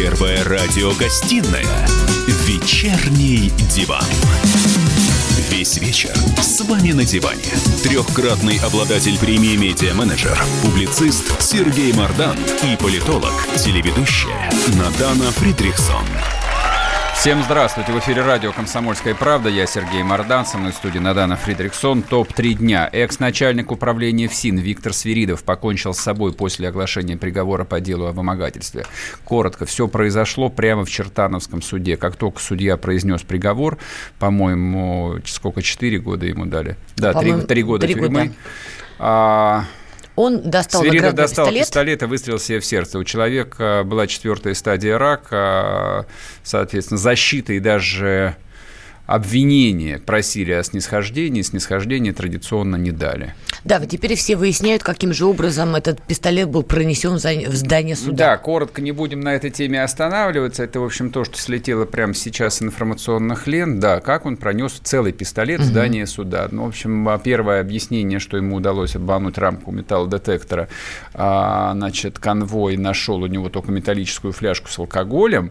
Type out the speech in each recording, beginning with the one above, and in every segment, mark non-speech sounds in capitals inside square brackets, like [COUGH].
Первая радиогостинная «Вечерний диван». Весь вечер с вами на диване. Трехкратный обладатель премии «Медиа-менеджер», публицист Сергей Мардан и политолог, телеведущая Надана Фридрихсон. Всем здравствуйте. В эфире радио «Комсомольская правда». Я Сергей Мордан. Со мной в студии Надана Фридриксон. Топ-3 дня. Экс-начальник управления ФСИН Виктор Свиридов покончил с собой после оглашения приговора по делу о вымогательстве. Коротко, все произошло прямо в Чертановском суде. Как только судья произнес приговор, по-моему, сколько, 4 года ему дали? Да, 3, 3 года 3 тюрьмы. Года. А, он достал Свиридов достал пистолет. пистолет и выстрелил себе в сердце. У человека была четвертая стадия рака, соответственно, защита и даже обвинения просили о снисхождении, снисхождение традиционно не дали. Да, вот теперь все выясняют, каким же образом этот пистолет был пронесен в здание суда. Да, коротко не будем на этой теме останавливаться. Это, в общем, то, что слетело прямо сейчас информационных лент. Да, как он пронес целый пистолет в здание угу. суда. Ну, в общем, а, первое объяснение, что ему удалось обмануть рамку металлодетектора, а, значит, конвой нашел у него только металлическую фляжку с алкоголем.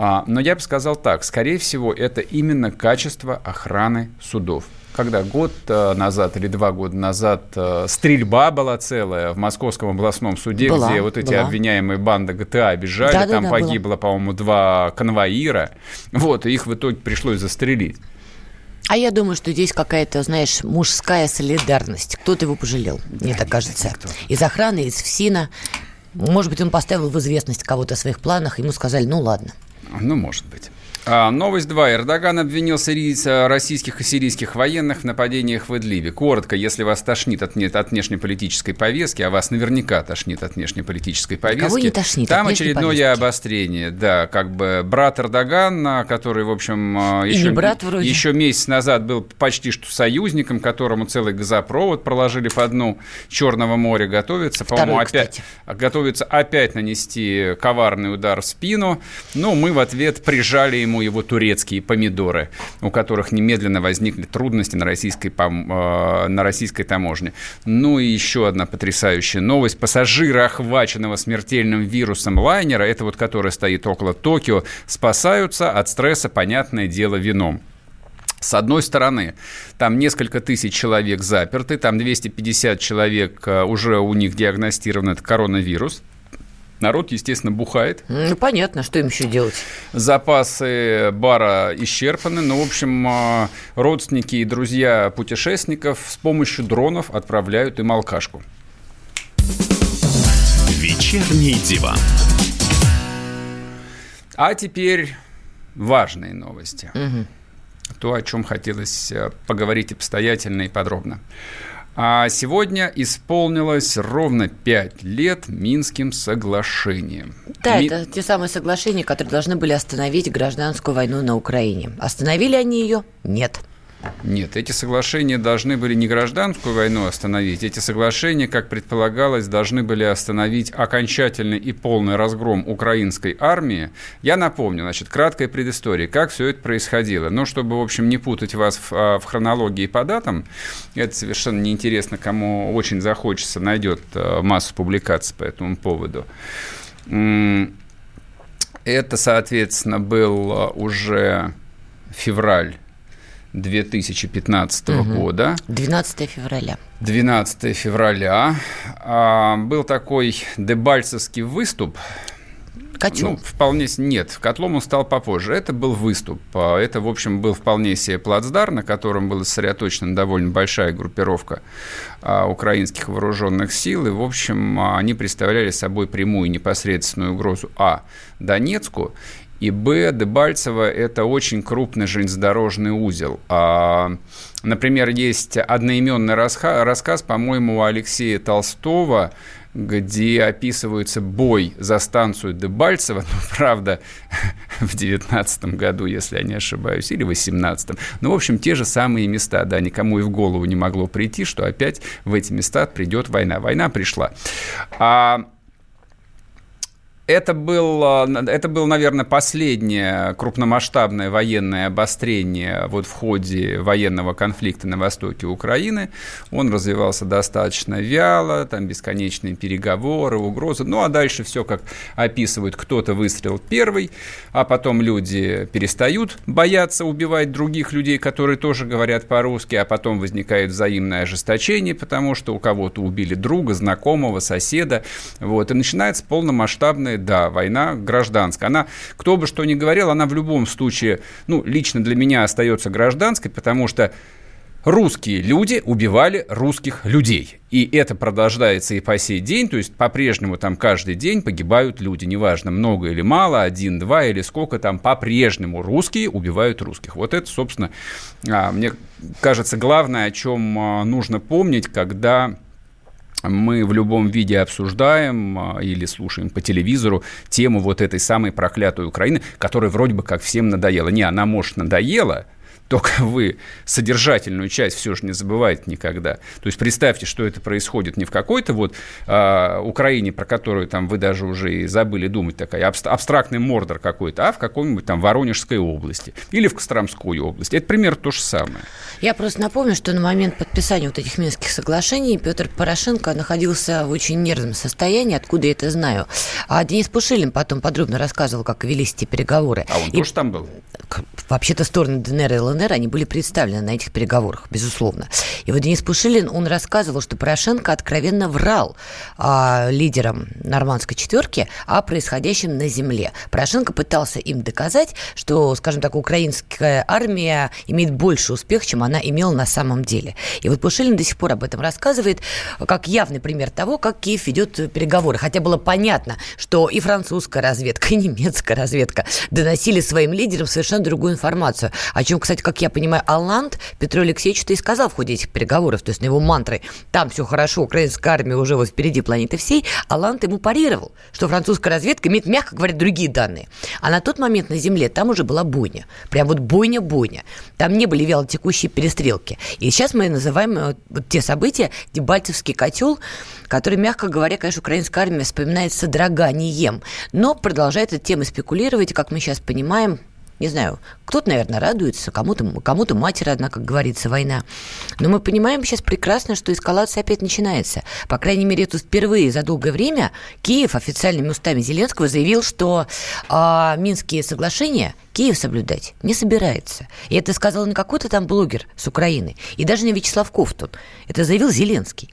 А, но я бы сказал так, скорее всего, это именно качество охраны судов когда год э, назад или два года назад э, стрельба была целая в Московском областном суде, была, где вот эти была. обвиняемые банды ГТА бежали, да, там да, да, погибло, по-моему, два конвоира, вот, и их в итоге пришлось застрелить. А я думаю, что здесь какая-то, знаешь, мужская солидарность. Кто-то его пожалел, да, мне так кажется. Из охраны, из ФСИНа. Может быть, он поставил в известность кого-то о своих планах, ему сказали, ну ладно. Ну, может быть. А, новость 2. Эрдоган обвинил сирийца, российских и сирийских военных в нападениях в Идлибе. Коротко, если вас тошнит от, от внешнеполитической повестки, а вас наверняка тошнит от внешнеполитической повестки, Кого не тошнит там очередное повестки? обострение. Да, как бы брат Эрдогана, который, в общем, а, еще, брат вроде. еще месяц назад был почти что союзником, которому целый газопровод проложили по дну Черного моря, готовится, по-моему, опять, готовится опять нанести коварный удар в спину. Ну, мы в ответ прижали ему ему его турецкие помидоры, у которых немедленно возникли трудности на российской, э, на российской таможне. Ну и еще одна потрясающая новость. Пассажиры, охваченного смертельным вирусом лайнера, это вот который стоит около Токио, спасаются от стресса, понятное дело, вином. С одной стороны, там несколько тысяч человек заперты, там 250 человек э, уже у них диагностирован этот коронавирус. Народ, естественно, бухает. Ну, понятно, что им еще делать. Запасы бара исчерпаны. Ну, в общем, а, родственники и друзья путешественников с помощью дронов отправляют им алкашку. Вечерний диван. А теперь важные новости. Угу. То, о чем хотелось э, поговорить обстоятельно и подробно. А сегодня исполнилось ровно пять лет Минским соглашением. Да, Ми... это те самые соглашения, которые должны были остановить гражданскую войну на Украине. Остановили они ее? Нет. Нет, эти соглашения должны были не гражданскую войну остановить, эти соглашения, как предполагалось, должны были остановить окончательный и полный разгром украинской армии. Я напомню, значит, краткая предыстория, как все это происходило. Но чтобы, в общем, не путать вас в, а, в хронологии по датам, это совершенно неинтересно, кому очень захочется, найдет а, массу публикаций по этому поводу. Это, соответственно, был а, уже февраль 2015 угу. года. 12 февраля. 12 февраля. А, был такой дебальцевский выступ. Котел. Ну, вполне нет, котлом он стал попозже. Это был выступ. А, это, в общем, был вполне себе плацдар, на котором была сосредоточена довольно большая группировка а, украинских вооруженных сил. И, в общем, а, они представляли собой прямую непосредственную угрозу А. Донецку и Б. Дебальцево – это очень крупный железнодорожный узел. А, например, есть одноименный рассказ, рассказ по-моему, у Алексея Толстого, где описывается бой за станцию Дебальцево, ну, [LAUGHS] правда, [LAUGHS] в 19 году, если я не ошибаюсь, или в 18 Ну, в общем, те же самые места, да, никому и в голову не могло прийти, что опять в эти места придет война. Война пришла. А Это был, это был, наверное, последнее крупномасштабное военное обострение вот в ходе военного конфликта на востоке Украины. Он развивался достаточно вяло, там бесконечные переговоры, угрозы. Ну, а дальше все, как описывают, кто-то выстрелил первый, а потом люди перестают бояться убивать других людей, которые тоже говорят по-русски, а потом возникает взаимное ожесточение, потому что у кого-то убили друга, знакомого, соседа. Вот, и начинается да, война гражданская. Она, кто бы что ни говорил, она в любом случае, ну, лично для меня остается гражданской, потому что русские люди убивали русских людей. И это продолжается и по сей день, то есть по-прежнему там каждый день погибают люди, неважно, много или мало, один, два или сколько там, по-прежнему русские убивают русских. Вот это, собственно, а, мне кажется, главное, о чем а, нужно помнить, когда мы в любом виде обсуждаем а, или слушаем по телевизору тему вот этой самой проклятой Украины, которая вроде бы как всем надоела. Не, она, может, надоела, только [LAUGHS] вы содержательную часть все же не забывайте никогда. То есть представьте, что это происходит не в какой-то вот э, Украине, про которую там вы даже уже и забыли думать, такая абстрактный мордор какой-то, а в какой-нибудь там Воронежской области или в Костромской области. Это пример то же самое. Я просто напомню, что на момент подписания вот этих Минских соглашений Петр Порошенко находился в очень нервном состоянии, откуда я это знаю. А Денис Пушилин потом подробно рассказывал, как велись эти переговоры. А он и... тоже там был? Вообще-то стороны ДНР и ЛНР ЛНР, они были представлены на этих переговорах, безусловно. И вот Денис Пушилин, он рассказывал, что Порошенко откровенно врал а, лидерам нормандской четверки о происходящем на земле. Порошенко пытался им доказать, что, скажем так, украинская армия имеет больше успех, чем она имела на самом деле. И вот Пушилин до сих пор об этом рассказывает, как явный пример того, как Киев ведет переговоры. Хотя было понятно, что и французская разведка, и немецкая разведка доносили своим лидерам совершенно другую информацию, о чем, кстати, как я понимаю, Алланд Петру Алексеевичу-то и сказал в ходе этих переговоров, то есть на его мантры, там все хорошо, украинская армия уже вот впереди планеты всей, Алланд ему парировал, что французская разведка имеет, мягко говоря, другие данные. А на тот момент на земле там уже была бойня. Прям вот бойня-бойня. Там не были вялотекущие перестрелки. И сейчас мы называем э, вот те события, Дебальцевский котел, который, мягко говоря, конечно, украинская армия вспоминает с содроганием, но продолжает эту тему спекулировать, и, как мы сейчас понимаем, не знаю, кто-то, наверное, радуется, кому-то кому мать родна, как говорится, война. Но мы понимаем сейчас прекрасно, что эскалация опять начинается. По крайней мере, тут впервые за долгое время Киев официальными устами Зеленского заявил, что э, Минские соглашения Киев соблюдать не собирается. И это сказал не какой-то там блогер с Украины, и даже не Вячеслав Ковтун. Это заявил Зеленский.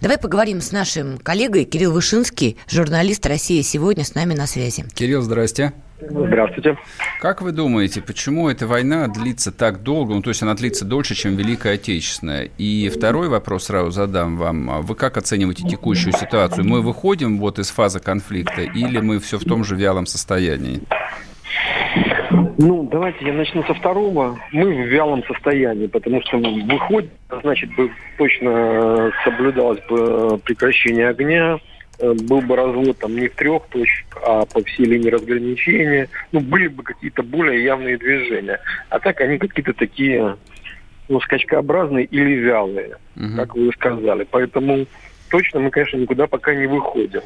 Давай поговорим с нашим коллегой Кирилл Вышинский, журналист России сегодня с нами на связи. Кирилл, здрасте. Здравствуйте. Как вы думаете, почему эта война длится так долго? Ну, то есть она длится дольше, чем Великая Отечественная. И второй вопрос сразу задам вам. Вы как оцениваете текущую ситуацию? Мы выходим вот из фазы конфликта или мы все в том же вялом состоянии? Ну, давайте я начну со второго. Мы в вялом состоянии, потому что выходит, значит, бы точно соблюдалось бы прекращение огня, Э, был бы развод там не в трех точках, а по всей линии разграничения, ну, были бы какие-то более явные движения. А так они какие-то такие, ну, скачкообразные или вялые, угу. как вы сказали. Поэтому точно мы, конечно, никуда пока не выходим.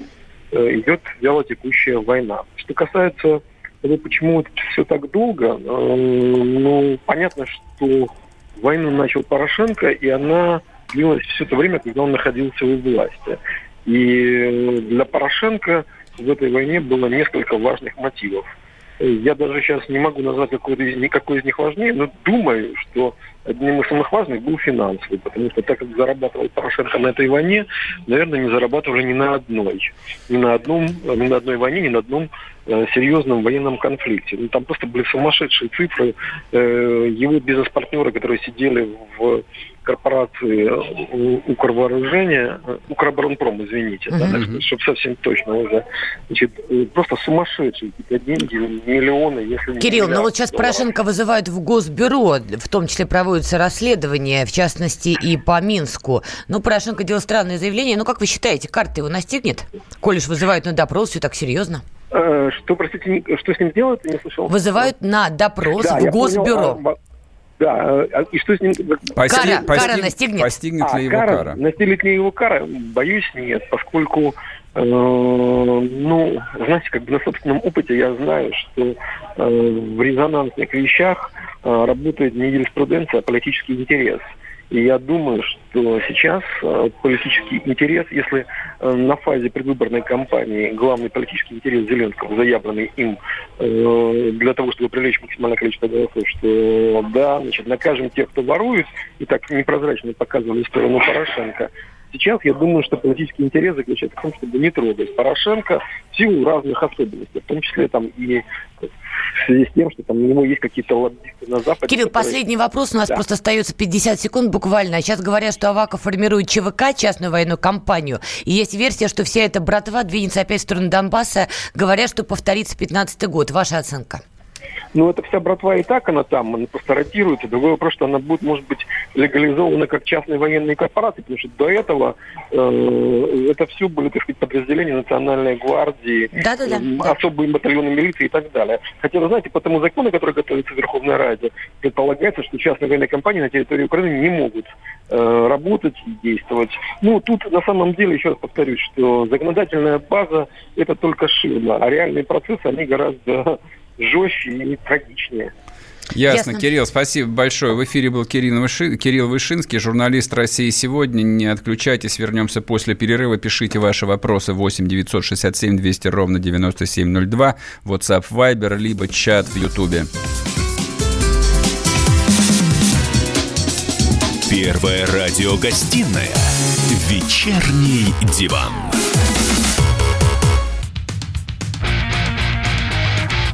Э, идет вяло текущая война. Что касается того, почему это все так долго, э, ну, понятно, что войну начал Порошенко, и она длилась все это время, когда он находился у власти. И для Порошенко в этой войне было несколько важных мотивов. Я даже сейчас не могу назвать какой из, никакой из них важнее, но думаю, что одним из самых важных был финансовый, потому что так как зарабатывал Порошенко на этой войне, наверное, не зарабатывали ни на одной, ни на одном, ни на одной войне, ни на одном э, серьезном военном конфликте. Ну, там просто были сумасшедшие цифры. Э, его бизнес-партнеры, которые сидели в корпорации Укрвооружения, Укроборонпром, извините, uh-huh. да, так, чтобы совсем точно уже, значит, просто сумасшедшие какие-то деньги, миллионы, если Кирилл, ну вот сейчас долларов. Порошенко вызывают в Госбюро, в том числе проводятся расследования, в частности и по Минску. Ну, Порошенко делал странное заявление, ну как вы считаете, карта его настигнет? Коль уж вызывают на допрос, все так серьезно. Э, что, простите, что с ним делают? Я не слышал. Вызывают на допрос да, в Госбюро. Понял, а, да, а, и что с ним... Постиг, кара, постиг, кара настигнет? Постигнет а, ли его кара? Настигнет ли его кара? Боюсь, нет, поскольку ну, знаете, как бы на собственном опыте я знаю, что в резонансных вещах работает не юриспруденция, а политический интерес. И я думаю, что сейчас э, политический интерес, если э, на фазе предвыборной кампании главный политический интерес Зеленского, заявленный им э, для того, чтобы привлечь максимальное количество голосов, что да, значит, накажем тех, кто ворует, и так непрозрачно показывали сторону Порошенко, Сейчас я думаю, что политический интерес заключается в том, чтобы не трогать Порошенко в силу разных особенностей, в том числе там и в связи с тем, что там у него есть какие-то лоббисты на Западе. Кирилл, которые... последний вопрос. У нас да. просто остается 50 секунд буквально. Сейчас говорят, что Аваков формирует ЧВК, частную военную компанию. И есть версия, что вся эта братва двинется опять в сторону Донбасса. Говорят, что повторится 15 год. Ваша оценка? Ну, это вся братва и так, она там, она просто ротируется. Другой вопрос, что она будет, может быть, легализована как частные военные корпорации, потому что до этого э, это все были, так сказать, подразделения Национальной гвардии, да -да -да. Особые батальоны милиции и так далее. Хотя, вы знаете, по тому закону, который готовится в Верховной Раде, предполагается, что частные военные компании на территории Украины не могут э, работать и действовать. Ну, тут на самом деле, еще раз повторюсь, что законодательная база – это только ширма, а реальные процессы, они гораздо жестче и трагичнее. Ясно. Ясно. Кирилл, спасибо большое. В эфире был Кирилл, Выши... Кирилл Вышинский, журналист России сегодня. Не отключайтесь, вернемся после перерыва. Пишите ваши вопросы 8 967 200 ровно 9702, WhatsApp Viber, либо чат в Ютубе. Первая радиогостинная «Вечерний диван».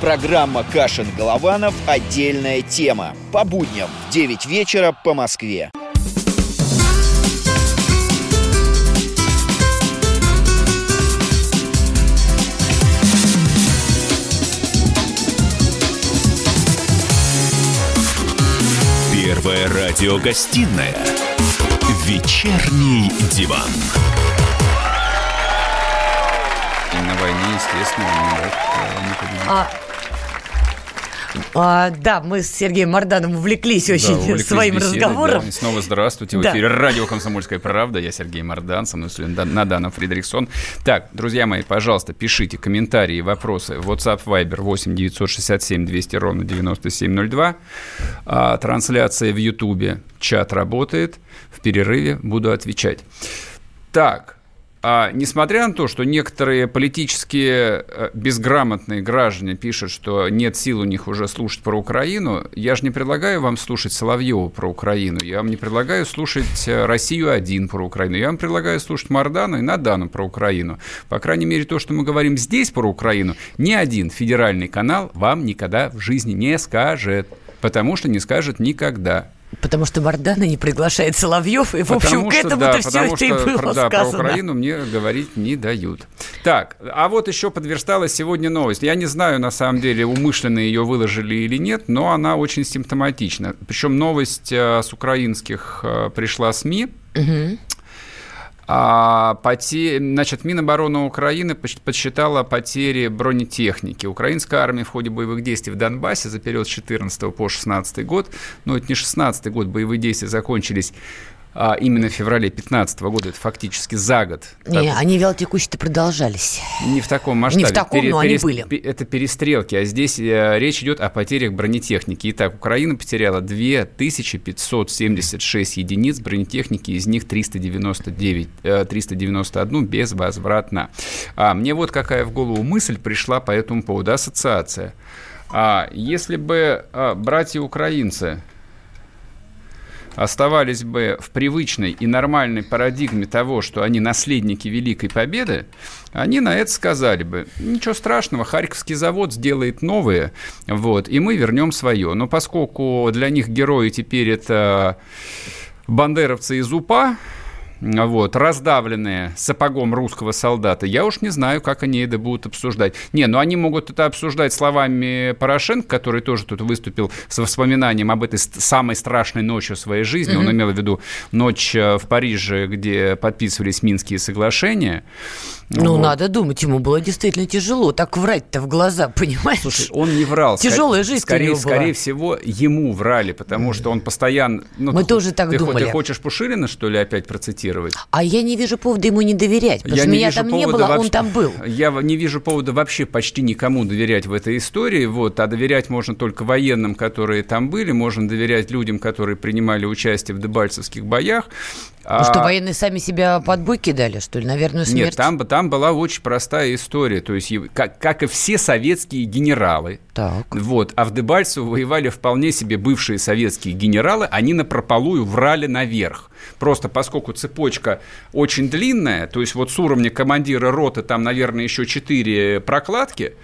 Программа «Кашин-Голованов. Отдельная тема». По будням в 9 вечера по Москве. Первая радиогостинная «Вечерний диван». И на войне, естественно, не, не победить. А а, да, мы с Сергеем Морданом увлеклись очень да, увлеклись своим беседой, разговором. Да. И снова здравствуйте. В да. эфире радио «Комсомольская правда». Я Сергей Мордан, со мной Надана Фредериксон. Так, друзья мои, пожалуйста, пишите комментарии, вопросы. WhatsApp, Viber 8 967 200 ровно 9702. А, трансляция в Ютубе. Чат работает. В перерыве буду отвечать. Так, а несмотря на то, что некоторые политические э, безграмотные граждане пишут, что нет сил у них уже слушать про Украину, я же не предлагаю вам слушать Соловьева про Украину, я вам не предлагаю слушать э, «Россию-1» про Украину, я вам предлагаю слушать Мардана и Надану про Украину. По крайней мере, то, что мы говорим здесь про Украину, ни один федеральный канал вам никогда в жизни не скажет, потому что не скажет никогда. Потому что Мардана не приглашает Соловьев, и, в общем, к этому-то да, все это и было да, сказано. про Украину мне говорить не дают. Так, а вот еще подтверждалась сегодня новость. Я не знаю, на самом деле, умышленно ее выложили или нет, но она очень симптоматична. Причем новость э, с украинских э, пришла СМИ. Угу. А, поте... Значит, Минобороны Украины подсчитала потери бронетехники. Украинская армия в ходе боевых действий в Донбассе за период с 14 по 16 год, но это не 16 год, боевые действия закончились а, именно в феврале 2015 года, это фактически за год. Не, так, они вялотекущие-то продолжались. Не в таком масштабе. Не в таком, Пере, но перес, они были. Это перестрелки, а здесь э, речь идет о потерях бронетехники. Итак, Украина потеряла 2576 единиц бронетехники, из них 399, э, 391 безвозвратно. А, мне вот какая в голову мысль пришла по этому поводу, ассоциация. А, если бы а, братья-украинцы оставались бы в привычной и нормальной парадигме того, что они наследники Великой Победы, они на это сказали бы, ничего страшного, Харьковский завод сделает новые, вот, и мы вернем свое. Но поскольку для них герои теперь это бандеровцы из УПА, вот, раздавленные сапогом русского солдата, я уж не знаю, как они это будут обсуждать. Не, ну они могут это обсуждать словами Порошенко, который тоже тут выступил с воспоминанием об этой самой страшной ночью своей жизни. Mm-hmm. Он имел в виду ночь э, в Париже, где подписывались Минские соглашения. Ну, вот. надо думать, ему было действительно тяжело так врать-то в глаза, [LAUGHS] понимаешь? Слушай, он не врал. Тяжелая жизнь скорее, у него была. Скорее всего, ему врали, потому что он постоянно... Ну, Мы ты, тоже так ты, думали. Ты хочешь Пушилина, что ли, опять процитировать? А я не вижу повода ему не доверять, потому я что меня там не было, вообще, он там был. [LAUGHS] Я не вижу повода вообще почти никому доверять в этой истории, вот, а доверять можно только военным, которые там были, можно доверять людям, которые принимали участие в дебальцевских боях, ну а... что, военные сами себя под бой кидали, что ли, наверное, смерть? Нет, там, там была очень простая история. То есть, как, как и все советские генералы, так. вот, а в Дебальцево воевали вполне себе бывшие советские генералы, они на прополую врали наверх. Просто поскольку цепочка очень длинная, то есть вот с уровня командира роты там, наверное, еще четыре прокладки,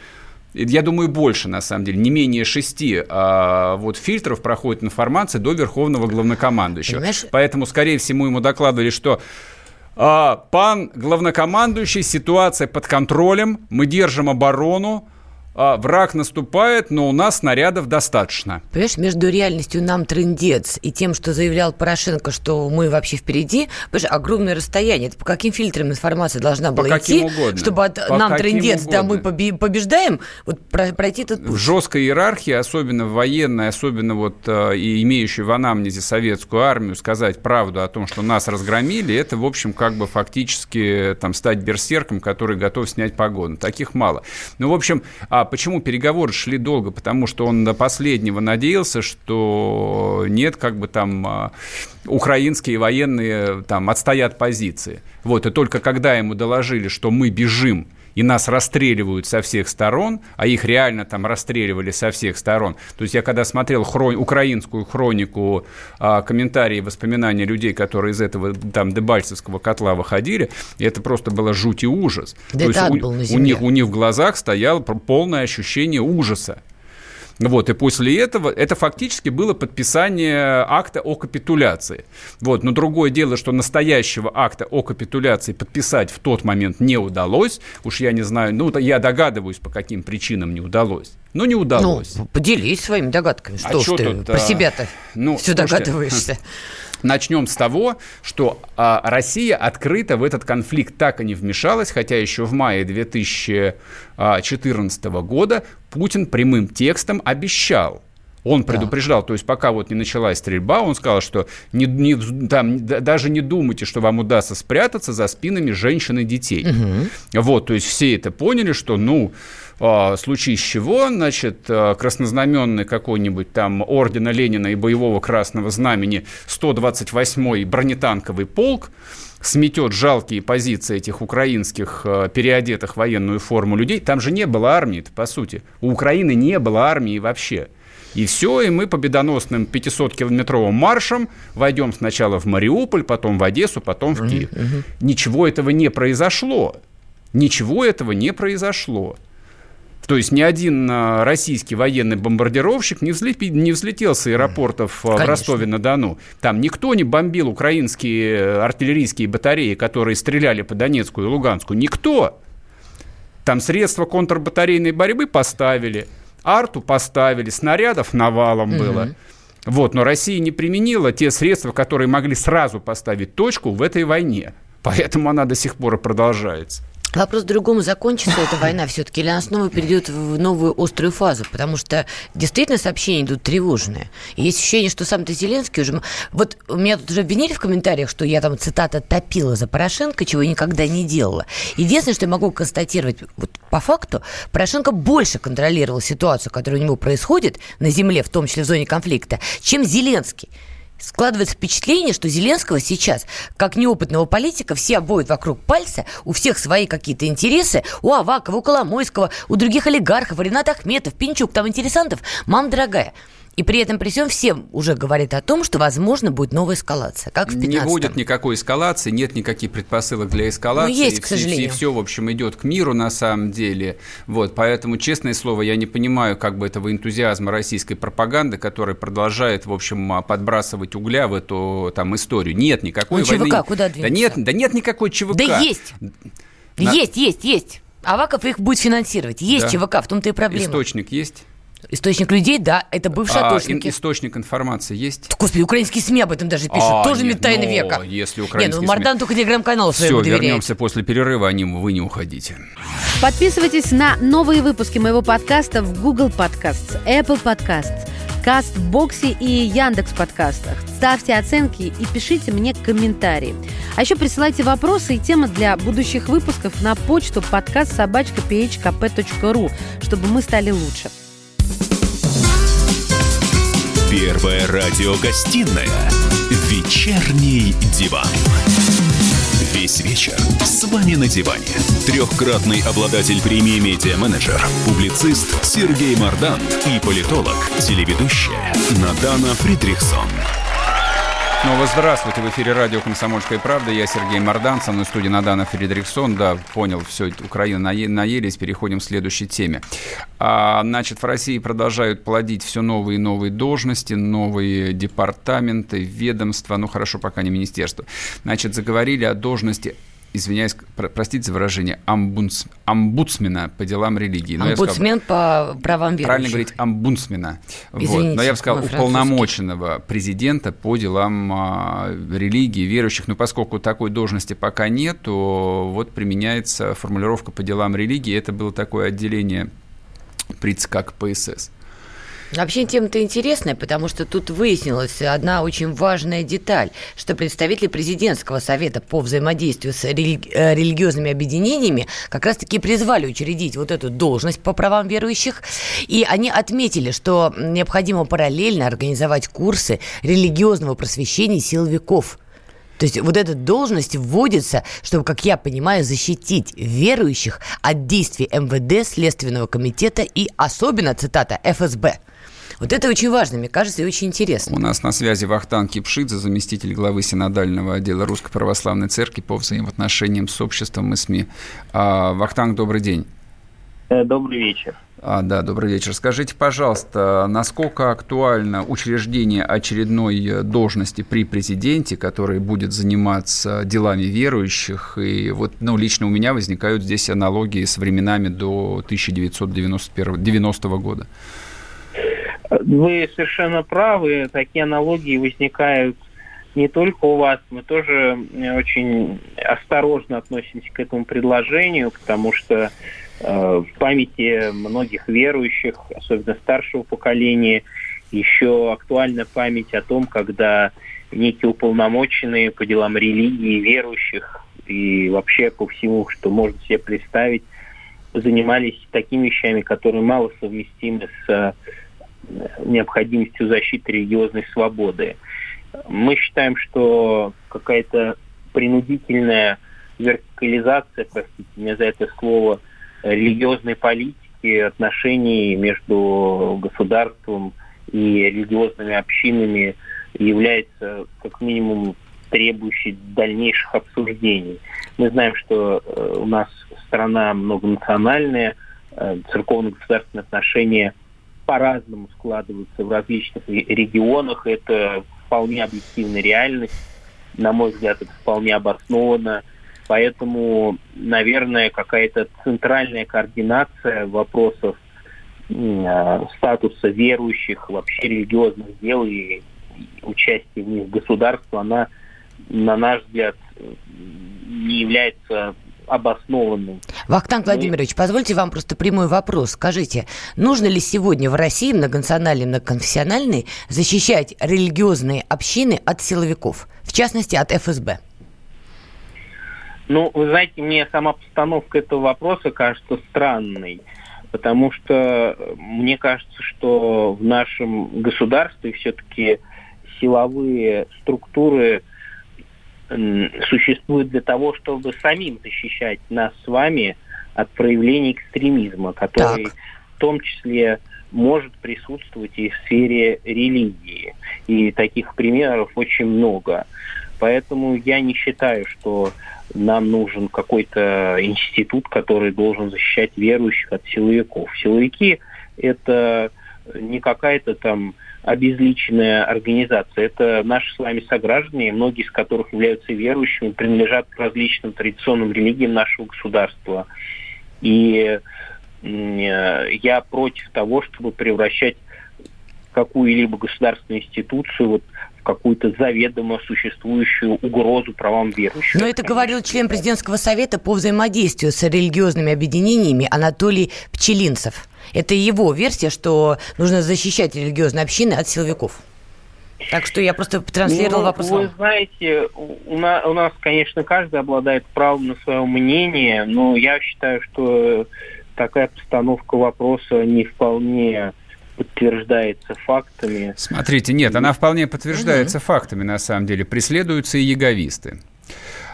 я думаю, больше, на самом деле, не менее шести а, вот, фильтров проходит информация до верховного главнокомандующего. Понимаешь? Поэтому, скорее всего, ему докладывали, что пан главнокомандующий, ситуация под контролем, мы держим оборону, а, враг наступает, но у нас снарядов достаточно. Понимаешь, между реальностью нам трендец и тем, что заявлял Порошенко, что мы вообще впереди, понимаешь, огромное расстояние. Это по каким фильтрам информация должна была по идти, угодно. чтобы от по нам трендец, угодно. да, мы побеждаем, вот пройти этот путь. В жесткой иерархии, особенно в военной, особенно вот э, и имеющей в анамнезе советскую армию, сказать правду о том, что нас разгромили, это, в общем, как бы фактически там стать берсерком, который готов снять погону. Таких мало. Ну, в общем, а почему переговоры шли долго? Потому что он до последнего надеялся, что нет, как бы там а, украинские военные там отстоят позиции. Вот, и только когда ему доложили, что мы бежим, и нас расстреливают со всех сторон, а их реально там расстреливали со всех сторон. То есть я когда смотрел хрон... украинскую хронику, а, комментарии, воспоминания людей, которые из этого там Дебальцевского котла выходили, это просто было жуть и ужас. Да То есть у, у, них, у них в глазах стояло полное ощущение ужаса. Вот, и после этого это фактически было подписание акта о капитуляции. Вот, но другое дело, что настоящего акта о капитуляции подписать в тот момент не удалось. Уж я не знаю, ну, я догадываюсь, по каким причинам не удалось. Но не удалось. Ну, поделись своими догадками. Что а ж ты тут, про а... себя-то ну, все слушайте, догадываешься? [LAUGHS] Начнем с того, что а, Россия открыто в этот конфликт так и не вмешалась, хотя еще в мае 2014 года Путин прямым текстом обещал он предупреждал, да. то есть пока вот не началась стрельба, он сказал, что не, не, там, даже не думайте, что вам удастся спрятаться за спинами женщин и детей. Угу. Вот, то есть все это поняли, что, ну, в случае чего, значит, а, краснознаменный какой-нибудь там ордена Ленина и боевого красного знамени 128-й бронетанковый полк сметет жалкие позиции этих украинских а, переодетых в военную форму людей. Там же не было армии по сути. У Украины не было армии вообще. И все, и мы победоносным 500-километровым маршем войдем сначала в Мариуполь, потом в Одессу, потом в Киев. Ничего этого не произошло. Ничего этого не произошло. То есть ни один а, российский военный бомбардировщик не, взлепи, не взлетел с аэропортов а, Конечно. в Ростове-на-Дону. Там никто не бомбил украинские э, артиллерийские батареи, которые стреляли по Донецку и Луганску. Никто. Там средства контрбатарейной борьбы поставили, арту поставили, снарядов навалом угу. было. Вот, но Россия не применила те средства, которые могли сразу поставить точку в этой войне. Поэтому она до сих пор и продолжается. Вопрос другому, закончится эта война [LAUGHS] все-таки, или она снова перейдет в новую острую фазу, потому что действительно сообщения идут тревожные. И есть ощущение, что сам-то Зеленский уже... Вот меня тут уже обвинили в комментариях, что я там, цитата, топила за Порошенко, чего я никогда не делала. Единственное, что я могу констатировать, вот по факту, Порошенко больше контролировал ситуацию, которая у него происходит на земле, в том числе в зоне конфликта, чем Зеленский складывается впечатление, что Зеленского сейчас, как неопытного политика, все обоют вокруг пальца, у всех свои какие-то интересы, у Авакова, у Коломойского, у других олигархов, Ренат Ахметов, Пинчук, там интересантов, мам дорогая. И при этом, при всем, всем уже говорит о том, что, возможно, будет новая эскалация, как в 15 Не будет никакой эскалации, нет никаких предпосылок для эскалации. Ну, есть, к сожалению. И все, в общем, идет к миру на самом деле. Вот, поэтому, честное слово, я не понимаю как бы этого энтузиазма российской пропаганды, которая продолжает, в общем, подбрасывать угля в эту там историю. Нет никакой ну, войны. ЧВК куда двинется? Да нет, да нет никакой ЧВК. Да есть. На... Есть, есть, есть. Аваков их будет финансировать. Есть да. ЧВК, в том-то и проблема. Источник есть? Источник людей, да, это бывшие а, атошники. источник информации есть? Господи, украинские СМИ об этом даже пишут. А, Тоже нет, тайны века. Если украинские Нет, ну Мардан СМИ... только телеграм-канал Все, вернемся после перерыва, они, вы не уходите. Подписывайтесь на новые выпуски моего подкаста в Google Podcasts, Apple Podcasts, Кастбоксе и Яндекс подкастах. Ставьте оценки и пишите мне комментарии. А еще присылайте вопросы и темы для будущих выпусков на почту подкаст собачка чтобы мы стали лучше. Первая радиогостинная «Вечерний диван». Весь вечер с вами на диване. Трехкратный обладатель премии «Медиа-менеджер», публицист Сергей Мардан и политолог, телеведущая Надана Фридрихсон. Снова здравствуйте. В эфире радио «Комсомольская правда». Я Сергей Мордан, со мной в студии Надана Фредериксон. Да, понял, все, Украина наелись. Переходим к следующей теме. А, значит, в России продолжают плодить все новые и новые должности, новые департаменты, ведомства. Ну, хорошо, пока не министерство. Значит, заговорили о должности извиняюсь, про, простите за выражение, амбудс, амбудсмена по делам религии. Но Омбудсмен сказал, по правам верующих. Правильно говорить амбудсмена. Извините, вот. Но я бы сказал, уполномоченного президента по делам а, религии, верующих. Но поскольку такой должности пока нет, то вот применяется формулировка по делам религии. Это было такое отделение ПРИЦ как ПСС. Вообще тема-то интересная, потому что тут выяснилась одна очень важная деталь, что представители президентского совета по взаимодействию с религи- э, религиозными объединениями как раз-таки призвали учредить вот эту должность по правам верующих, и они отметили, что необходимо параллельно организовать курсы религиозного просвещения силовиков – то есть вот эта должность вводится, чтобы, как я понимаю, защитить верующих от действий МВД, Следственного комитета и особенно, цитата, ФСБ. Вот это очень важно, мне кажется, и очень интересно. У нас на связи Вахтанг Кипшидзе, заместитель главы синодального отдела Русской Православной Церкви по взаимоотношениям с обществом и СМИ. А, Вахтанг, добрый день. Э, добрый вечер. А, да, добрый вечер. Скажите, пожалуйста, насколько актуально учреждение очередной должности при президенте, который будет заниматься делами верующих? И вот, ну, лично у меня возникают здесь аналогии с временами до 1990 года. Вы совершенно правы, такие аналогии возникают не только у вас, мы тоже э, очень осторожно относимся к этому предложению, потому что э, в памяти многих верующих, особенно старшего поколения, еще актуальна память о том, когда некие уполномоченные по делам религии, верующих и вообще по всему, что можно себе представить, занимались такими вещами, которые мало совместимы с необходимостью защиты религиозной свободы. Мы считаем, что какая-то принудительная вертикализация, простите меня за это слово, религиозной политики, отношений между государством и религиозными общинами является как минимум требующей дальнейших обсуждений. Мы знаем, что э, у нас страна многонациональная, э, церковно-государственные отношения – по-разному складываются в различных регионах. Это вполне объективная реальность. На мой взгляд, это вполне обоснованно. Поэтому, наверное, какая-то центральная координация вопросов э, статуса верующих, вообще религиозных дел и участия в них государства, она, на наш взгляд, не является обоснованным. Вахтанг Владимирович, позвольте вам просто прямой вопрос. Скажите, нужно ли сегодня в России многонациональной, многоконфессиональной защищать религиозные общины от силовиков, в частности от ФСБ? Ну, вы знаете, мне сама постановка этого вопроса кажется странной, потому что мне кажется, что в нашем государстве все-таки силовые структуры – существует для того, чтобы самим защищать нас с вами от проявлений экстремизма, который так. в том числе может присутствовать и в сфере религии. И таких примеров очень много. Поэтому я не считаю, что нам нужен какой-то институт, который должен защищать верующих от силовиков. Силовики – это не какая-то там обезличенная организация. Это наши с вами сограждане, многие из которых являются верующими, принадлежат к различным традиционным религиям нашего государства. И я против того, чтобы превращать какую-либо государственную институцию вот в какую-то заведомо существующую угрозу правам верующих. Но это говорил член президентского совета по взаимодействию с религиозными объединениями Анатолий Пчелинцев. Это его версия, что нужно защищать религиозные общины от силовиков. Так что я просто транслировал ну, вопрос. Вы вам. знаете, у нас, у нас, конечно, каждый обладает правом на свое мнение, но я считаю, что такая постановка вопроса не вполне подтверждается фактами. Смотрите, нет, она вполне подтверждается угу. фактами, на самом деле. Преследуются и яговисты,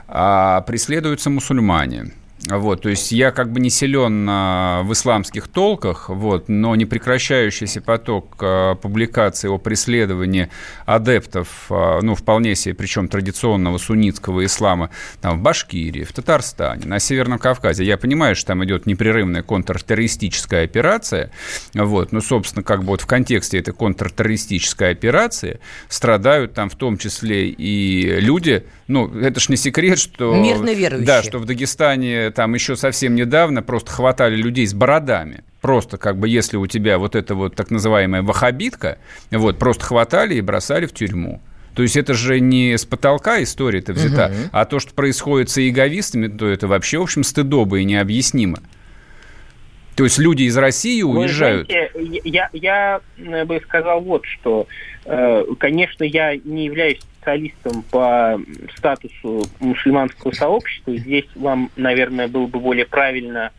а преследуются мусульмане, вот, то есть я как бы не силен в исламских толках, вот, но непрекращающийся поток а, публикаций о преследовании адептов, а, ну, вполне себе, причем традиционного суннитского ислама, там, в Башкирии, в Татарстане, на Северном Кавказе. Я понимаю, что там идет непрерывная контртеррористическая операция, вот, но, собственно, как бы вот в контексте этой контртеррористической операции страдают там в том числе и люди, ну, это ж не секрет, что... Мирно верующие. Да, что в Дагестане там еще совсем недавно просто хватали людей с бородами. Просто как бы если у тебя вот эта вот так называемая вахабитка, вот, просто хватали и бросали в тюрьму. То есть это же не с потолка история-то взята, угу. а то, что происходит с иеговистами, то это вообще, в общем, стыдобо и необъяснимо. То есть люди из России уезжают. Вы знаете, я, я бы сказал вот что. Э, конечно, я не являюсь специалистом по статусу мусульманского сообщества. Здесь вам, наверное, было бы более правильно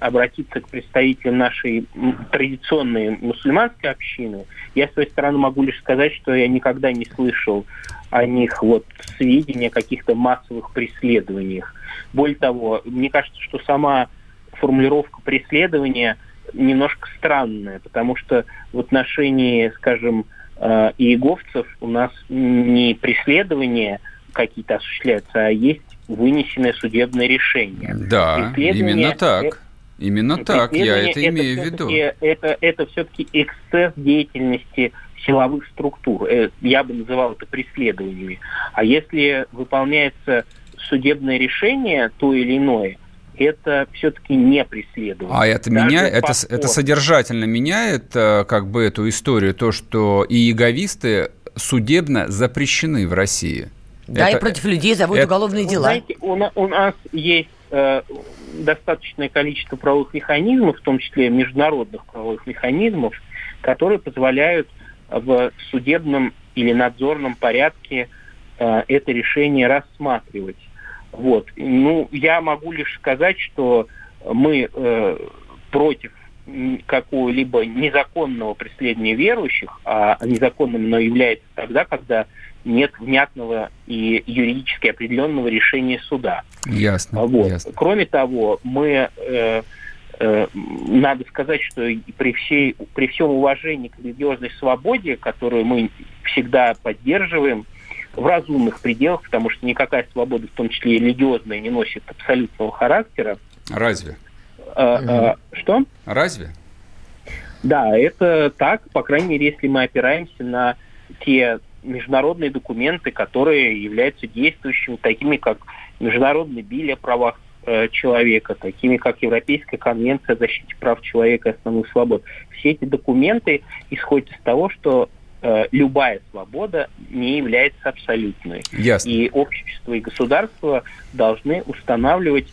обратиться к представителям нашей традиционной мусульманской общины. Я, с своей стороны, могу лишь сказать, что я никогда не слышал о них вот сведения о каких-то массовых преследованиях. Более того, мне кажется, что сама формулировка преследования немножко странная, потому что в отношении, скажем, э, иеговцев у нас не преследование какие-то осуществляются, а есть вынесенное судебное решение. Да, именно так. Именно так, я это, это имею в виду. Это, это все-таки эксцесс деятельности силовых структур. Э, я бы называл это преследованиями. А если выполняется судебное решение, то или иное, это все-таки не преследование. А это меняет, это, это содержательно меняет э, как бы эту историю, то, что и яговисты судебно запрещены в России. Да, это, и против людей зовут это, уголовные дела. Знаете, у, у нас есть э, достаточное количество правовых механизмов, в том числе международных правовых механизмов, которые позволяют в судебном или надзорном порядке э, это решение рассматривать. Вот. Ну, я могу лишь сказать, что мы э, против какого-либо незаконного преследования верующих, а незаконным оно является тогда, когда нет внятного и юридически определенного решения суда. Ясно. Вот. ясно. Кроме того, мы э, э, надо сказать, что при всей при всем уважении к религиозной свободе, которую мы всегда поддерживаем, в разумных пределах, потому что никакая свобода, в том числе и религиозная, не носит абсолютного характера. Разве? А, а, что? Разве? Да, это так, по крайней мере, если мы опираемся на те международные документы, которые являются действующими, такими как Международный биль о правах э, человека, такими как Европейская конвенция о защите прав человека и основных свобод. Все эти документы исходят из того, что любая свобода не является абсолютной. Ясно. И общество и государство должны устанавливать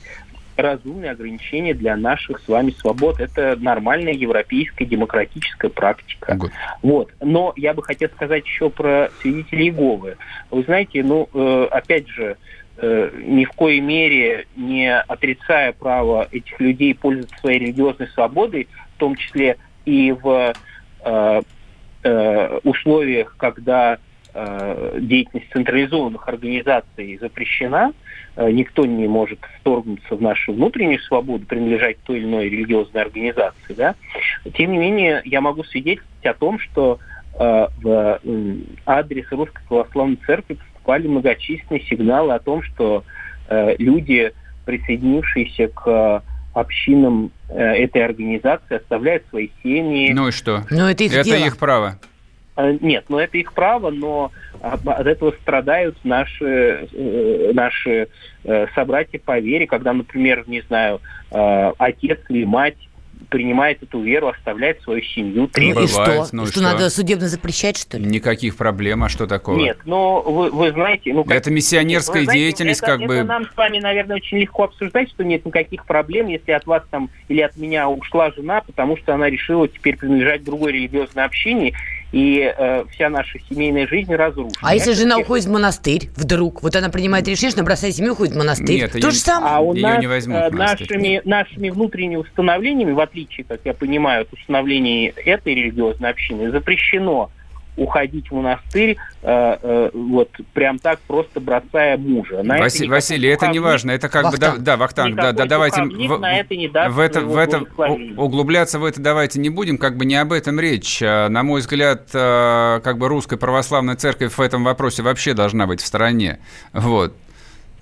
разумные ограничения для наших с вами свобод. Это нормальная европейская демократическая практика. Good. Вот. Но я бы хотел сказать еще про свидетелей Иеговы. Вы знаете, ну, э, опять же, э, ни в коей мере не отрицая право этих людей пользоваться своей религиозной свободой, в том числе и в э, условиях, когда э, деятельность централизованных организаций запрещена, э, никто не может вторгнуться в нашу внутреннюю свободу, принадлежать той или иной религиозной организации, да, тем не менее я могу свидетельствовать о том, что э, в э, адрес Русской Православной Церкви поступали многочисленные сигналы о том, что э, люди, присоединившиеся к общинам э, этой организации, оставляют свои семьи. Ну и что? Ну это их Это дело. их право. Э, Нет, ну это их право, но от от этого страдают наши, э, наши э, собратья по вере, когда, например, не знаю, э, отец или мать принимает эту веру, оставляет свою семью, Ну и Бывает, что? ну что, что? надо судебно запрещать, что ли? Никаких проблем, а что такого? Нет, но вы, вы знаете... Ну, как- Это миссионерская знаете, деятельность, это- как бы... это нам с вами, наверное, очень легко обсуждать, что нет никаких проблем, если от вас там или от меня ушла жена, потому что она решила теперь принадлежать другой религиозной общине, и э, вся наша семейная жизнь разрушена. А если жена всех- уходит в монастырь, вдруг, вот она принимает решение, что она бросает семью, уходит в монастырь, Нет, то ее- же самое. А у Её нас не возьмут э, в монастырь. нашими, нашими внутренними установлениями, в отличие, как я понимаю, от установлений этой религиозной общины, запрещено уходить в монастырь э, э, вот прям так просто бросая мужа. На это Васи- никакой Василий, это не важно, это как бы, да, Вахтанг. да, Вахтанг, да, да, давайте в, на это не даст в это, в это углубляться в это давайте не будем, как бы не об этом речь. А, На мой взгляд, а, как бы русская православная церковь в этом вопросе вообще должна быть в стороне, вот.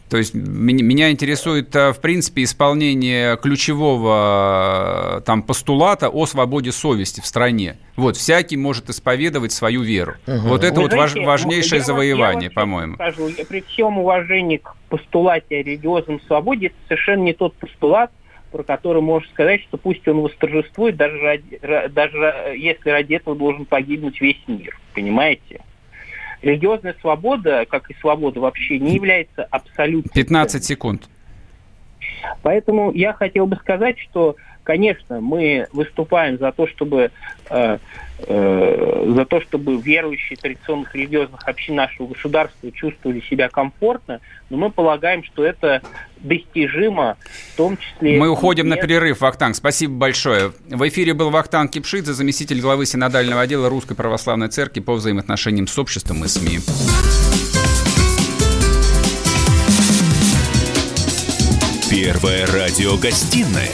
То есть меня, меня интересует, а, в принципе, исполнение ключевого а, там постулата о свободе совести в стране. Вот, всякий может исповедовать свою веру. Вот это Вы вот знаете, важнейшее я завоевание, по-моему. Скажу, я при всем уважении к постулате о религиозном свободе, это совершенно не тот постулат, про который можно сказать, что пусть он восторжествует, даже, ради- ра- даже ра- если ради этого должен погибнуть весь мир. Понимаете? Религиозная свобода, как и свобода вообще, не является абсолютной. 15 секунд. Поэтому я хотел бы сказать, что, конечно, мы выступаем за то, чтобы э, э, за то, чтобы верующие традиционных религиозных общин нашего государства чувствовали себя комфортно, но мы полагаем, что это достижимо, в том числе... Мы уходим на без- перерыв, Вахтанг. Спасибо большое. В эфире был Вахтанг Кипшидзе, заместитель главы синодального отдела Русской Православной Церкви по взаимоотношениям с обществом и СМИ. Первая радиогостинная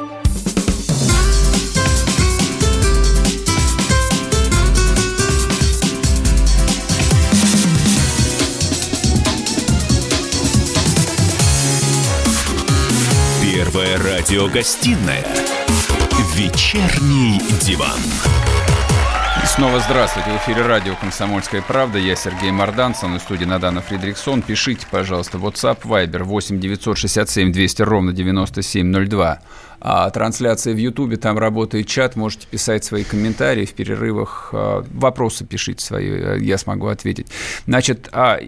Первая радиогостинная «Вечерний диван». И снова здравствуйте. В эфире радио «Комсомольская правда». Я Сергей Мордан, со мной в студии Надана Фридриксон. Пишите, пожалуйста, WhatsApp, Viber 8 967 200 ровно 9702. А трансляция в Ютубе, там работает чат, можете писать свои комментарии в перерывах, а, вопросы пишите свои, а, я смогу ответить. Значит, а,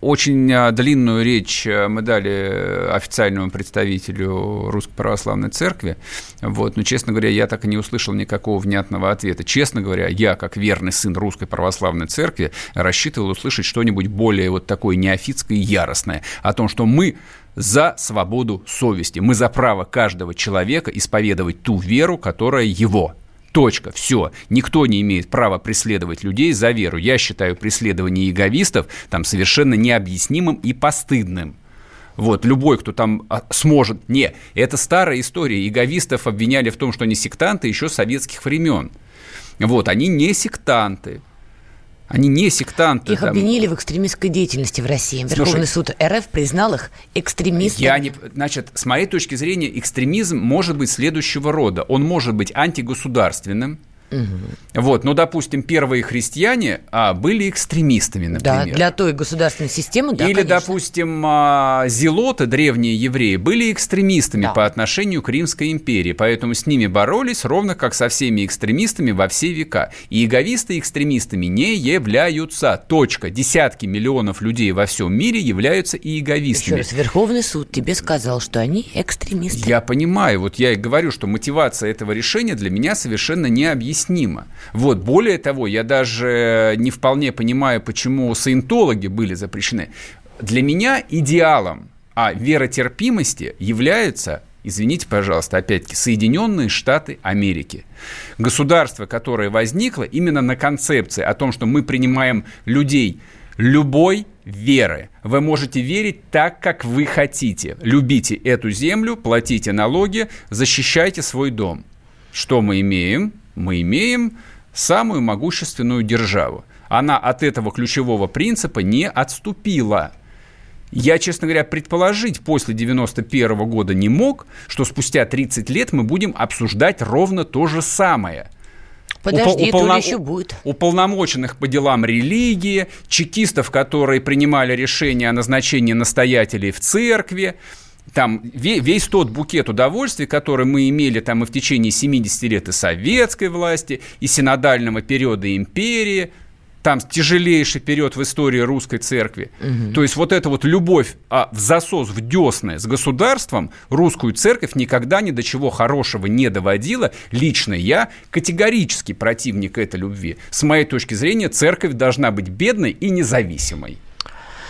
очень а, длинную речь а, мы дали э, официальному представителю Русской Православной Церкви. Вот. Но, честно говоря, я так и не услышал никакого внятного ответа. Честно говоря, я, как верный сын Русской Православной Церкви, рассчитывал услышать что-нибудь более вот такое неофитское и яростное о том, что мы за свободу совести. Мы за право каждого человека исповедовать ту веру, которая его. Точка. Все. Никто не имеет права преследовать людей за веру. Я считаю преследование яговистов там совершенно необъяснимым и постыдным. Вот, любой, кто там а, сможет... Не, это старая история. Яговистов обвиняли в том, что они сектанты еще советских времен. Вот, они не сектанты. Они не сектанты. Их там. обвинили в экстремистской деятельности в России. Верховный суд РФ признал их экстремистами. Я не, значит, с моей точки зрения, экстремизм может быть следующего рода. Он может быть антигосударственным, Угу. Вот, ну, допустим, первые христиане а, были экстремистами, например. Да, для той государственной системы, да, Или, конечно. допустим, а, зелоты, древние евреи, были экстремистами да. по отношению к Римской империи, поэтому с ними боролись ровно как со всеми экстремистами во все века. И иеговисты экстремистами не являются. Точка. Десятки миллионов людей во всем мире являются иеговистами. Еще раз, Верховный суд тебе сказал, что они экстремисты. Я понимаю, вот я и говорю, что мотивация этого решения для меня совершенно не объяснима объяснимо. Вот, более того, я даже не вполне понимаю, почему саентологи были запрещены. Для меня идеалом а веротерпимости является извините, пожалуйста, опять-таки, Соединенные Штаты Америки. Государство, которое возникло именно на концепции о том, что мы принимаем людей любой веры. Вы можете верить так, как вы хотите. Любите эту землю, платите налоги, защищайте свой дом. Что мы имеем? Мы имеем самую могущественную державу. Она от этого ключевого принципа не отступила. Я, честно говоря, предположить после 91 года не мог, что спустя 30 лет мы будем обсуждать ровно то же самое. Подожди, Упол- уполно- еще будет. Уполномоченных по делам религии, чекистов, которые принимали решение о назначении настоятелей в церкви, там весь тот букет удовольствий, который мы имели там и в течение 70 лет и советской власти, и синодального периода империи, там тяжелейший период в истории русской церкви. Угу. То есть вот эта вот любовь а, в засос, в десны с государством русскую церковь никогда ни до чего хорошего не доводила. Лично я категорически противник этой любви. С моей точки зрения, церковь должна быть бедной и независимой.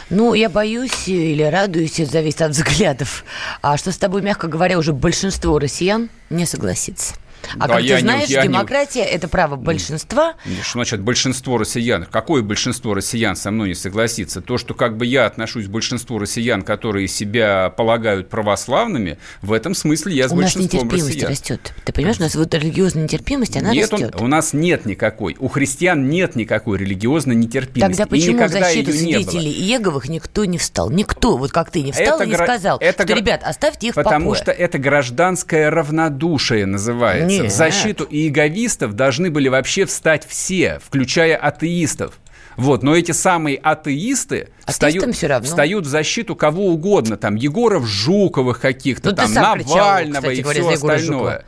Ну, я боюсь или радуюсь, это зависит от взглядов. А что с тобой, мягко говоря, уже большинство россиян не согласится. А да, как ты знаешь, не, демократия не... – это право большинства. Что значит большинство россиян? Какое большинство россиян со мной не согласится? То, что как бы я отношусь к большинству россиян, которые себя полагают православными, в этом смысле я с у большинством россиян. У нас нетерпимость растет. Ты понимаешь, у нас вот религиозная нетерпимость, она нет, растет. Он, у нас нет никакой. У христиан нет никакой религиозной нетерпимости. Тогда почему в защиту свидетелей Иеговых никто не встал? Никто, вот как ты, не встал это и не сказал, это что, гра... ребят, оставьте их Потому в что это гражданское равнодушие называется. Нет. В защиту иеговистов должны были вообще встать все, включая атеистов. Вот, но эти самые атеисты встают, все равно. встают в защиту кого угодно, там Егоров, Жуковых каких-то, ну, там Навального кричал, кстати, и говоря, все остальное. Жукова.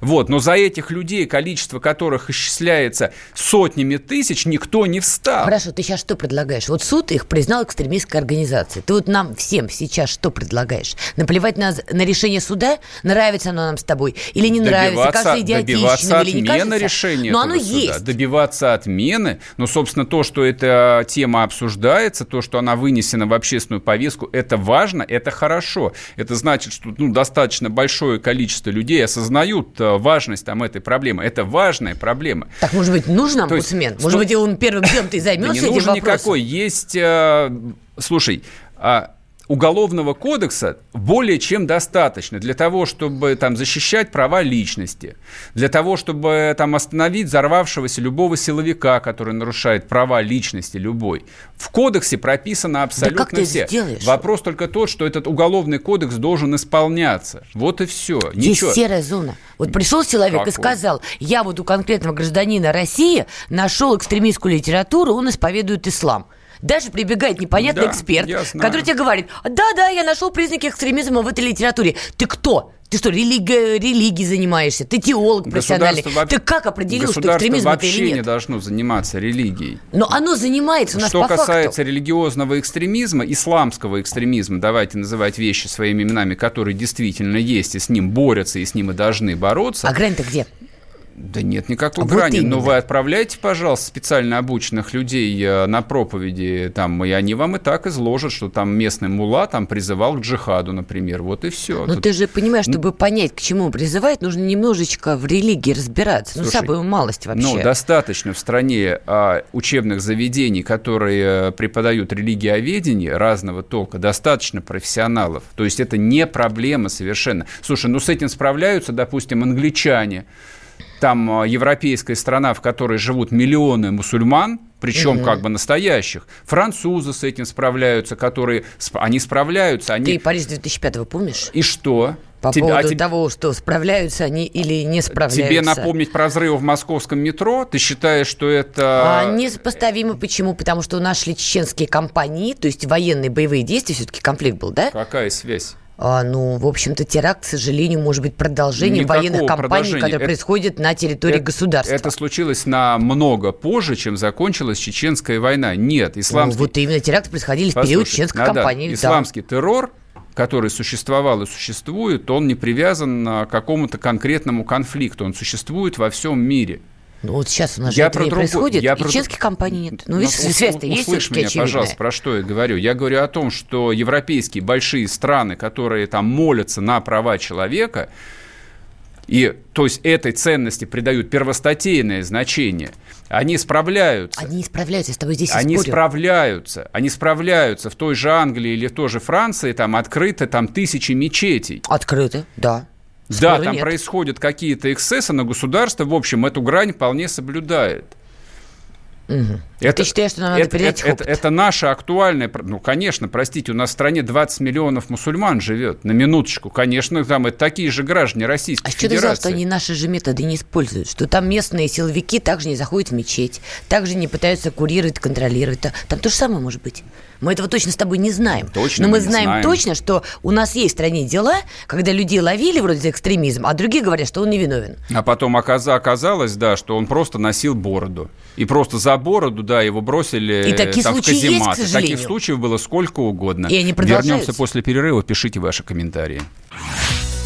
Вот, но за этих людей, количество которых исчисляется сотнями тысяч, никто не встал. Хорошо, ты сейчас что предлагаешь? Вот суд их признал экстремистской организацией. Ты вот нам всем сейчас что предлагаешь? Наплевать на, на решение суда? Нравится оно нам с тобой? Или не добиваться, нравится? Кажется добиваться или не отмены решения Но оно суда. есть. Добиваться отмены. Но, собственно, то, что эта тема обсуждается, то, что она вынесена в общественную повестку, это важно, это хорошо. Это значит, что ну, достаточно большое количество людей осознают э, важность там этой проблемы. Это важная проблема. Так, может быть, нужен омбудсмен? Может что... быть, он первым делом-то и займется да не этим нужен вопросом? никакой. Есть, э, слушай, а уголовного кодекса более чем достаточно для того, чтобы там защищать права личности, для того, чтобы там остановить взорвавшегося любого силовика, который нарушает права личности любой. В кодексе прописано абсолютно да как ты все. Сделаешь? Вопрос только тот, что этот уголовный кодекс должен исполняться. Вот и все. Есть Ничего. серая зона. Вот пришел человек как и сказал, я вот у конкретного гражданина России нашел экстремистскую литературу, он исповедует ислам. Даже прибегает непонятный да, эксперт, который тебе говорит, да-да, я нашел признаки экстремизма в этой литературе. Ты кто? Ты что, религи, религией занимаешься? Ты теолог профессиональный. Ты как определил, что экстремизм это или нет? вообще не должно заниматься религией. Но оно занимается у нас Что по касается факту. религиозного экстремизма, исламского экстремизма, давайте называть вещи своими именами, которые действительно есть, и с ним борются, и с ним и должны бороться. А грань-то где? Да нет никакой а грани. Вот Но вы отправляйте, пожалуйста, специально обученных людей э, на проповеди, там, и они вам и так изложат, что там местный мула там призывал к джихаду, например. Вот и все. Но Тут... ты же понимаешь, чтобы понять, к чему призывает, нужно немножечко в религии разбираться. Ну, Слушай, ну, самую малость вообще. Ну, достаточно в стране а, учебных заведений, которые преподают религиоведение разного толка, достаточно профессионалов. То есть это не проблема совершенно. Слушай, ну с этим справляются, допустим, англичане там э, европейская страна, в которой живут миллионы мусульман, причем угу. как бы настоящих. Французы с этим справляются, которые... Они справляются. Они... Ты Париж 2005 помнишь? И что? По тебе, поводу а тебе, того, что справляются они или не справляются. Тебе напомнить про взрывы в московском метро? Ты считаешь, что это... А, несопоставимо. Почему? Потому что у нас шли чеченские компании, то есть военные боевые действия, все-таки конфликт был, да? Какая связь? А, ну, в общем-то, теракт, к сожалению, может быть продолжением Никакого военных кампаний, которые это, происходят на территории это, государства. Это случилось намного позже, чем закончилась чеченская война. Нет, исламский... Ну, вот именно теракты происходили Послушай, в период чеченской да, кампании. Исламский да. террор который существовал и существует, он не привязан к какому-то конкретному конфликту, он существует во всем мире. Ну, вот сейчас у нас я же это не происходит, я и про... чешских компаний нет. Ну, видишь, ну, связь-то есть Услышь меня, очевидная. пожалуйста, про что я говорю. Я говорю о том, что европейские большие страны, которые там молятся на права человека, и, то есть, этой ценности придают первостатейное значение. Они справляются. Они справляются, с тобой здесь Они спорю. справляются. Они справляются. В той же Англии или в той же Франции там открыты там тысячи мечетей. Открыты, да. Спору да, там нет. происходят какие-то эксцессы, но государство, в общем, эту грань вполне соблюдает. Угу. Это, Ты считаешь, что нам надо это, это, это, это наша актуальная... Ну, конечно, простите, у нас в стране 20 миллионов мусульман живет, на минуточку. Конечно, там это такие же граждане Российской а Федерации. А что ты что они наши же методы не используют? Что там местные силовики также не заходят в мечеть, также не пытаются курировать, контролировать. Там то же самое может быть. Мы этого точно с тобой не знаем. Точно Но мы, мы знаем, знаем точно, что у нас есть в стране дела, когда людей ловили вроде за экстремизм, а другие говорят, что он невиновен. А потом оказалось, да, что он просто носил бороду. И просто за бороду, да, его бросили и такие там, случаи в каземат. Есть, к Таких случаев было сколько угодно. И они Вернемся после перерыва, пишите ваши комментарии.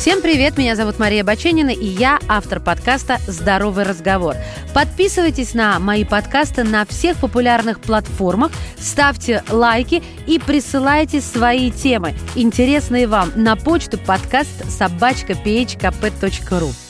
Всем привет, меня зовут Мария Баченина, и я автор подкаста «Здоровый разговор». Подписывайтесь на мои подкасты на всех популярных платформах, ставьте лайки и присылайте свои темы, интересные вам, на почту подкаст собачка phkp.ru.